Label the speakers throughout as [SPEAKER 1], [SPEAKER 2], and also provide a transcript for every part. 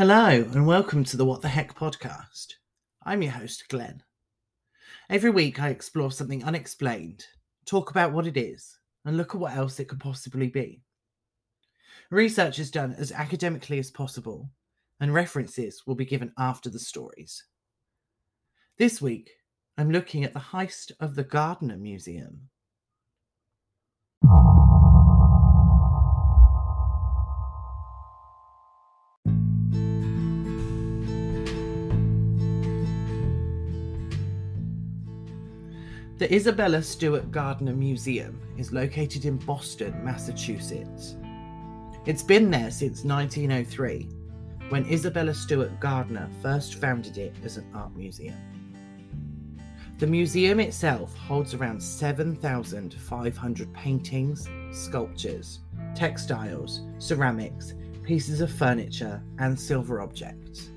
[SPEAKER 1] Hello, and welcome to the What the Heck podcast. I'm your host, Glen. Every week, I explore something unexplained, talk about what it is, and look at what else it could possibly be. Research is done as academically as possible, and references will be given after the stories. This week, I'm looking at the heist of the Gardner Museum. The Isabella Stewart Gardner Museum is located in Boston, Massachusetts. It's been there since 1903, when Isabella Stewart Gardner first founded it as an art museum. The museum itself holds around 7,500 paintings, sculptures, textiles, ceramics, pieces of furniture, and silver objects.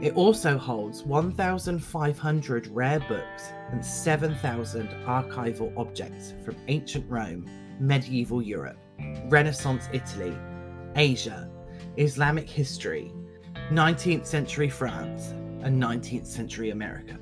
[SPEAKER 1] It also holds 1,500 rare books and 7,000 archival objects from ancient Rome, medieval Europe, Renaissance Italy, Asia, Islamic history, 19th century France, and 19th century America.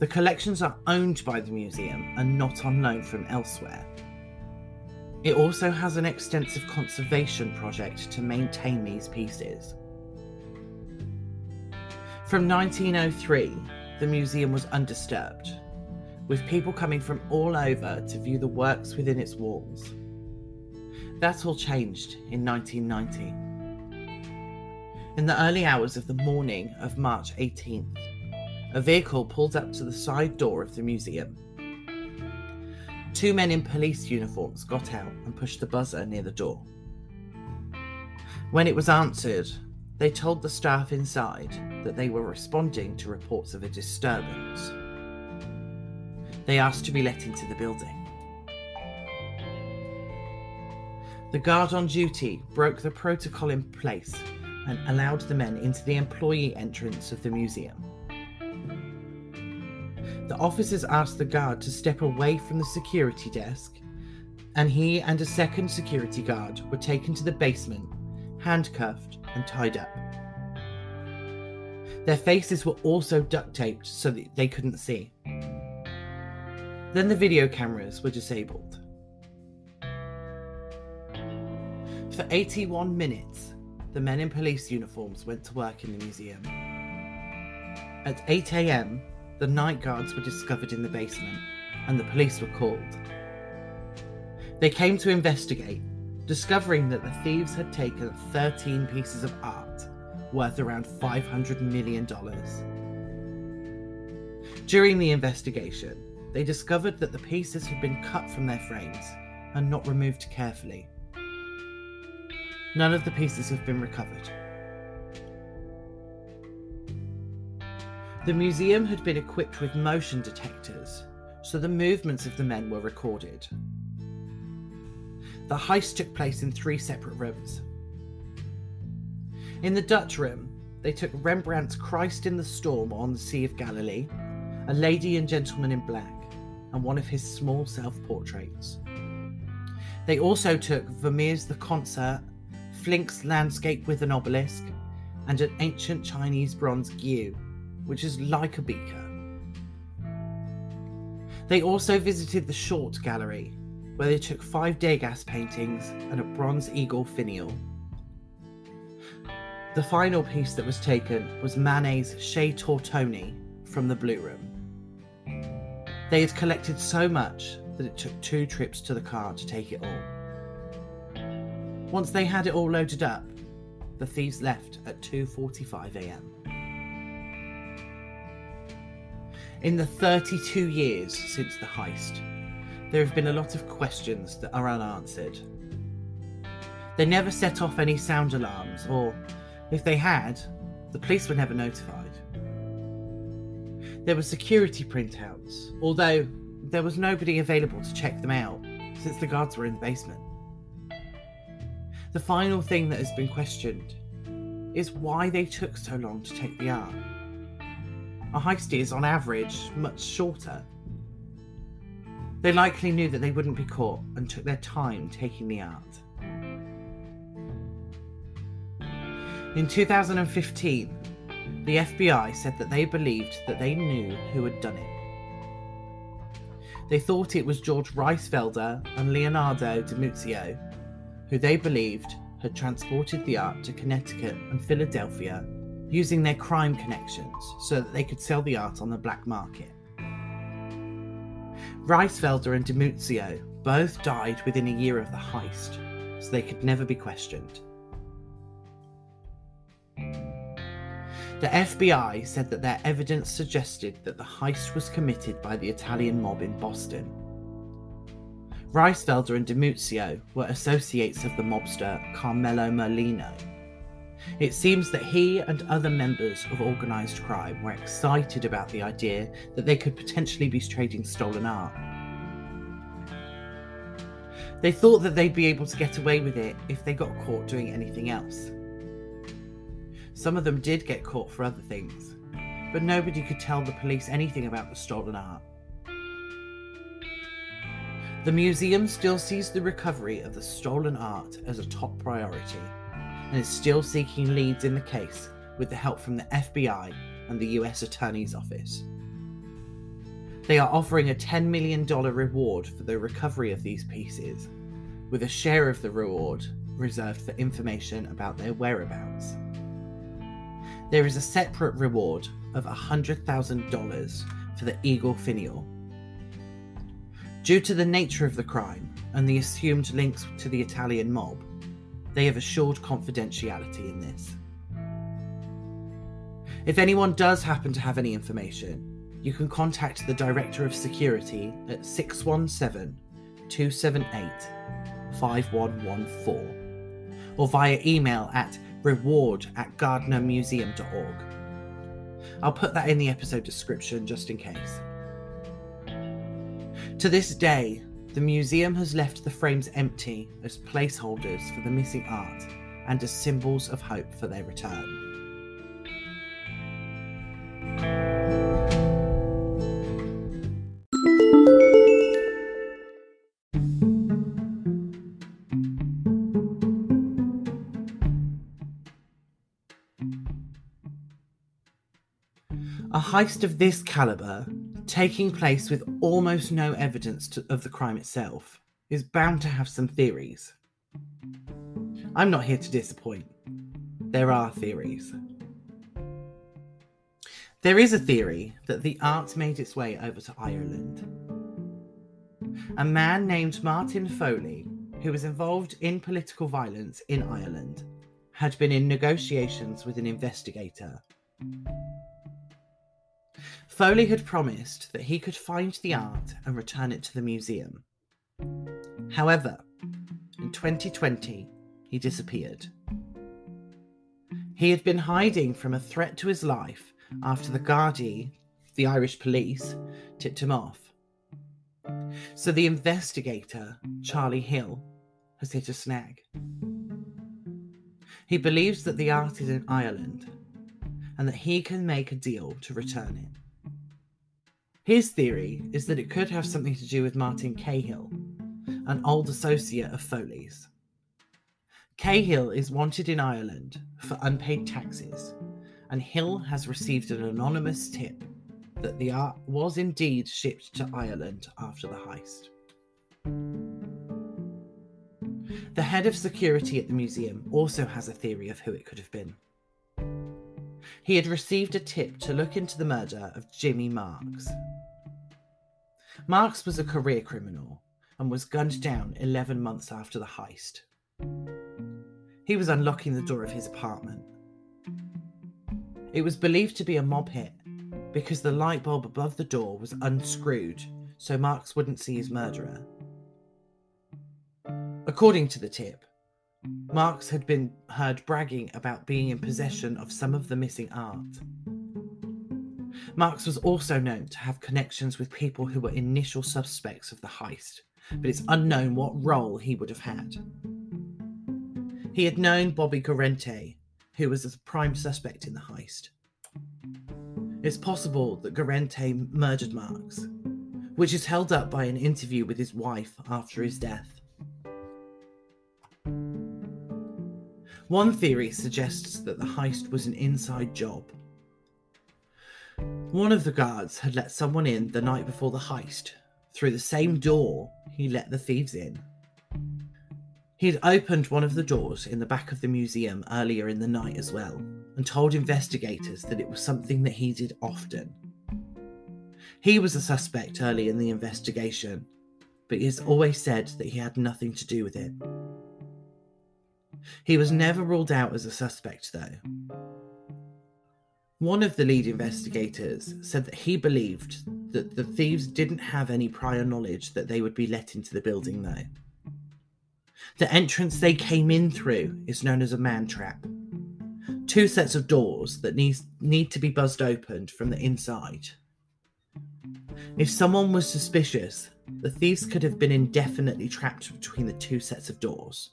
[SPEAKER 1] The collections are owned by the museum and not on loan from elsewhere. It also has an extensive conservation project to maintain these pieces. From 1903, the museum was undisturbed, with people coming from all over to view the works within its walls. That all changed in 1990. In the early hours of the morning of March 18th, a vehicle pulled up to the side door of the museum. Two men in police uniforms got out and pushed the buzzer near the door. When it was answered, they told the staff inside that they were responding to reports of a disturbance. They asked to be let into the building. The guard on duty broke the protocol in place and allowed the men into the employee entrance of the museum. The officers asked the guard to step away from the security desk, and he and a second security guard were taken to the basement, handcuffed, and tied up. Their faces were also duct taped so that they couldn't see. Then the video cameras were disabled. For 81 minutes, the men in police uniforms went to work in the museum. At 8 am, the night guards were discovered in the basement and the police were called. They came to investigate, discovering that the thieves had taken 13 pieces of art worth around $500 million. During the investigation, they discovered that the pieces had been cut from their frames and not removed carefully. None of the pieces have been recovered. The museum had been equipped with motion detectors, so the movements of the men were recorded. The heist took place in three separate rooms. In the Dutch room, they took Rembrandt's Christ in the Storm on the Sea of Galilee, a lady and gentleman in black, and one of his small self portraits. They also took Vermeer's The Concert, Flinck's Landscape with an Obelisk, and an ancient Chinese bronze Gyu, which is like a beaker. They also visited the Short Gallery, where they took five Degas paintings and a bronze eagle finial. The final piece that was taken was Manet's Chez Tortoni from the Blue Room. They had collected so much that it took two trips to the car to take it all. Once they had it all loaded up, the thieves left at 2:45 a.m. In the 32 years since the heist, there have been a lot of questions that are unanswered. They never set off any sound alarms, or if they had, the police were never notified. There were security printouts, although there was nobody available to check them out since the guards were in the basement. The final thing that has been questioned is why they took so long to take the art. A heist is, on average, much shorter. They likely knew that they wouldn't be caught and took their time taking the art. In 2015, the FBI said that they believed that they knew who had done it. They thought it was George Reissfelder and Leonardo DiMuzio, who they believed had transported the art to Connecticut and Philadelphia using their crime connections so that they could sell the art on the black market. Reissfelder and DiMuzio both died within a year of the heist, so they could never be questioned. The FBI said that their evidence suggested that the heist was committed by the Italian mob in Boston. Reissfelder and DiMuzio were associates of the mobster Carmelo Merlino. It seems that he and other members of organised crime were excited about the idea that they could potentially be trading stolen art. They thought that they'd be able to get away with it if they got caught doing anything else. Some of them did get caught for other things, but nobody could tell the police anything about the stolen art. The museum still sees the recovery of the stolen art as a top priority and is still seeking leads in the case with the help from the FBI and the US Attorney's Office. They are offering a $10 million reward for the recovery of these pieces, with a share of the reward reserved for information about their whereabouts. There is a separate reward of $100,000 for the Eagle Finial. Due to the nature of the crime and the assumed links to the Italian mob, they have assured confidentiality in this. If anyone does happen to have any information, you can contact the Director of Security at 617 278 5114 or via email at reward at gardnermuseum.org. I'll put that in the episode description just in case. To this day, the museum has left the frames empty as placeholders for the missing art and as symbols of hope for their return. A heist of this caliber, taking place with almost no evidence to, of the crime itself, is bound to have some theories. I'm not here to disappoint. There are theories. There is a theory that the art made its way over to Ireland. A man named Martin Foley, who was involved in political violence in Ireland, had been in negotiations with an investigator Foley had promised that he could find the art and return it to the museum. However, in 2020, he disappeared. He had been hiding from a threat to his life after the Gardaí, the Irish police, tipped him off. So the investigator, Charlie Hill, has hit a snag. He believes that the art is in Ireland and that he can make a deal to return it. His theory is that it could have something to do with Martin Cahill, an old associate of Foley's. Cahill is wanted in Ireland for unpaid taxes, and Hill has received an anonymous tip that the art was indeed shipped to Ireland after the heist. The head of security at the museum also has a theory of who it could have been. He had received a tip to look into the murder of Jimmy Marks. Marks was a career criminal and was gunned down 11 months after the heist. He was unlocking the door of his apartment. It was believed to be a mob hit because the light bulb above the door was unscrewed so Marks wouldn't see his murderer. According to the tip, Marks had been heard bragging about being in possession of some of the missing art. Marks was also known to have connections with people who were initial suspects of the heist, but it's unknown what role he would have had. He had known Bobby Guarente, who was the prime suspect in the heist. It's possible that Guarente murdered Marks, which is held up by an interview with his wife after his death. One theory suggests that the heist was an inside job. One of the guards had let someone in the night before the heist through the same door he let the thieves in. He had opened one of the doors in the back of the museum earlier in the night as well, and told investigators that it was something that he did often. He was a suspect early in the investigation, but he has always said that he had nothing to do with it. He was never ruled out as a suspect, though. One of the lead investigators said that he believed that the thieves didn't have any prior knowledge that they would be let into the building, though. The entrance they came in through is known as a man trap. Two sets of doors that need, need to be buzzed opened from the inside. If someone was suspicious, the thieves could have been indefinitely trapped between the two sets of doors.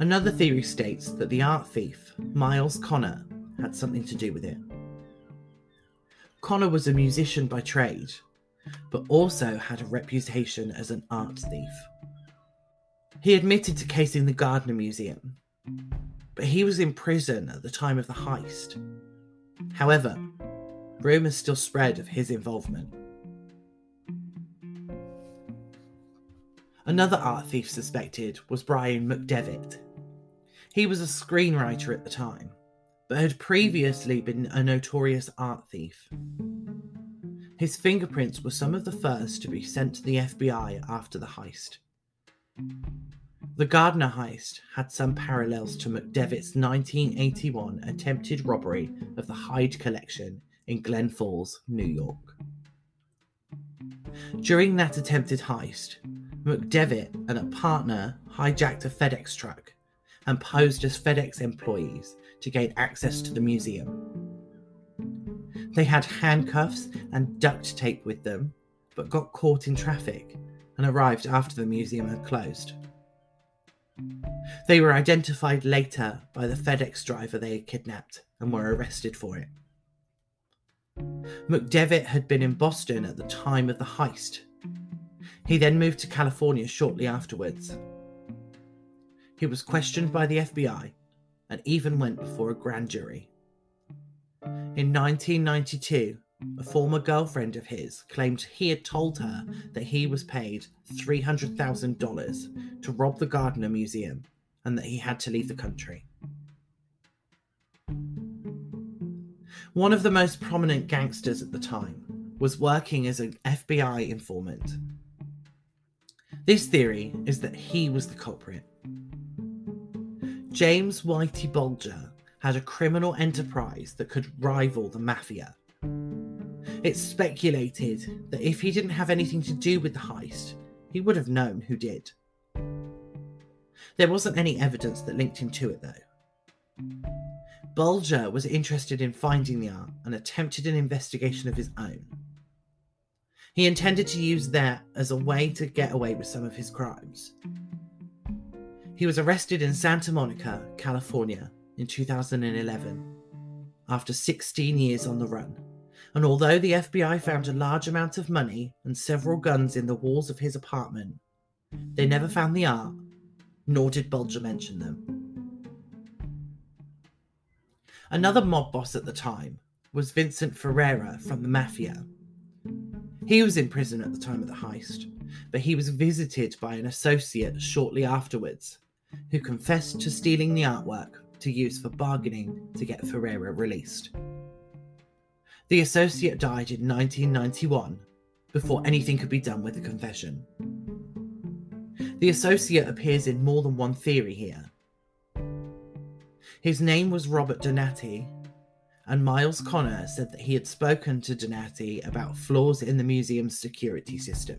[SPEAKER 1] Another theory states that the art thief, Myles Connor, had something to do with it. Connor was a musician by trade, but also had a reputation as an art thief. He admitted to casing the Gardner Museum, but he was in prison at the time of the heist. However, rumours still spread of his involvement. Another art thief suspected was Brian McDevitt. He was a screenwriter at the time, but had previously been a notorious art thief. His fingerprints were some of the first to be sent to the FBI after the heist. The Gardner heist had some parallels to McDevitt's 1981 attempted robbery of the Hyde Collection in Glen Falls, New York. During that attempted heist, McDevitt and a partner hijacked a FedEx truck and posed as FedEx employees to gain access to the museum. They had handcuffs and duct tape with them, but got caught in traffic and arrived after the museum had closed. They were identified later by the FedEx driver they had kidnapped and were arrested for it. McDevitt had been in Boston at the time of the heist. He then moved to California shortly afterwards. He was questioned by the FBI and even went before a grand jury. In 1992, a former girlfriend of his claimed he had told her that he was paid $300,000 to rob the Gardner Museum and that he had to leave the country. One of the most prominent gangsters at the time was working as an FBI informant. This theory is that he was the culprit. James Whitey Bulger had a criminal enterprise that could rival the mafia. It's speculated that if he didn't have anything to do with the heist, he would have known who did. There wasn't any evidence that linked him to it, though. Bulger was interested in finding the art and attempted an investigation of his own. He intended to use that as a way to get away with some of his crimes. He was arrested in Santa Monica, California in 2011 after 16 years on the run. And although the FBI found a large amount of money and several guns in the walls of his apartment, they never found the art, nor did Bulger mention them. Another mob boss at the time was Vincent Ferrara from the Mafia. He was in prison at the time of the heist, but he was visited by an associate shortly afterwards who confessed to stealing the artwork to use for bargaining to get Ferrara released. The associate died in 1991 before anything could be done with the confession. The associate appears in more than one theory here, his name was Robert Donati, and Myles Connor said that he had spoken to Donati about flaws in the museum's security system.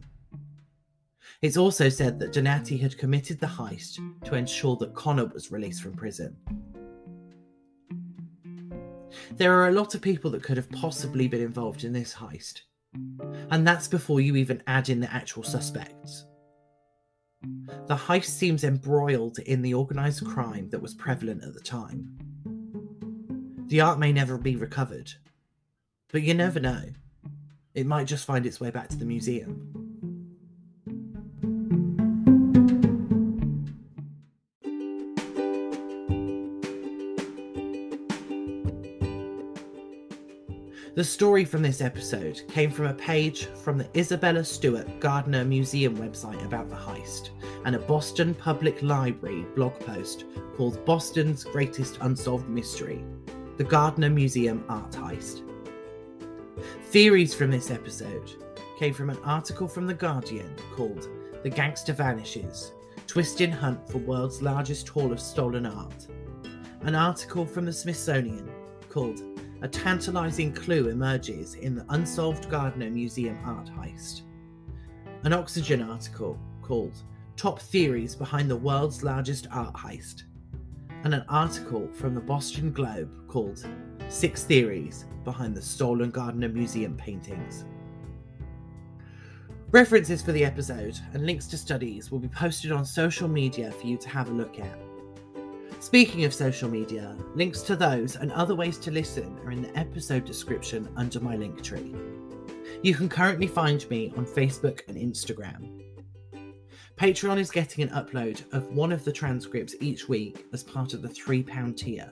[SPEAKER 1] It's also said that Donati had committed the heist to ensure that Connor was released from prison. There are a lot of people that could have possibly been involved in this heist, and that's before you even add in the actual suspects. The heist seems embroiled in the organised crime that was prevalent at the time. The art may never be recovered, but you never know. It might just find its way back to the museum. The story from this episode came from a page from the Isabella Stewart Gardner Museum website about the heist and a Boston Public Library blog post called Boston's Greatest Unsolved Mystery The Gardner Museum Art Heist. Theories from this episode came from an article from The Guardian called The Gangster Vanishes Twisting Hunt for World's Largest Haul of Stolen Art, an article from the Smithsonian called a tantalizing clue emerges in the unsolved Gardner Museum art heist. An Oxygen article called Top Theories Behind the World's Largest Art Heist. And an article from the Boston Globe called Six Theories Behind the Stolen Gardner Museum Paintings. References for the episode and links to studies will be posted on social media for you to have a look at. Speaking of social media, links to those and other ways to listen are in the episode description under my link tree. You can currently find me on Facebook and Instagram. Patreon is getting an upload of one of the transcripts each week as part of the £3 tier.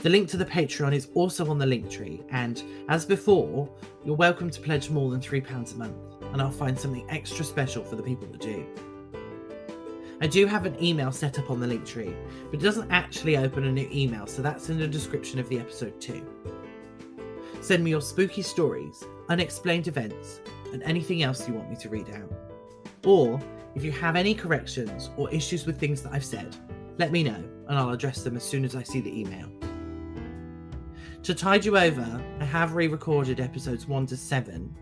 [SPEAKER 1] The link to the Patreon is also on the link tree, and as before, you're welcome to pledge more than £3 a month, and I'll find something extra special for the people that do. I do have an email set up on the link tree, but it doesn't actually open a new email, so that's in the description of the episode too. Send me your spooky stories, unexplained events, and anything else you want me to read out. Or, if you have any corrections or issues with things that I've said, let me know and I'll address them as soon as I see the email. To tide you over, I have re recorded episodes 1 to 7,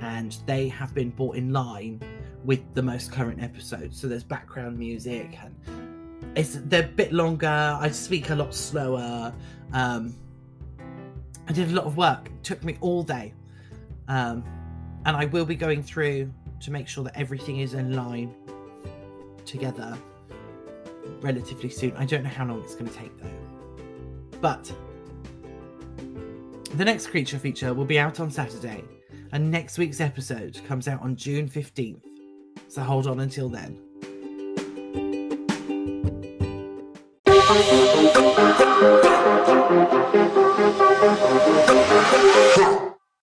[SPEAKER 1] and they have been brought in line with the most current episodes. So there's background music and it's they're a bit longer. I speak a lot slower. Um, I did a lot of work. It took me all day. Um, and I will be going through to make sure that everything is in line together relatively soon. I don't know how long it's going to take though. But the next creature feature will be out on Saturday, and next week's episode comes out on June 15th. So hold on until then.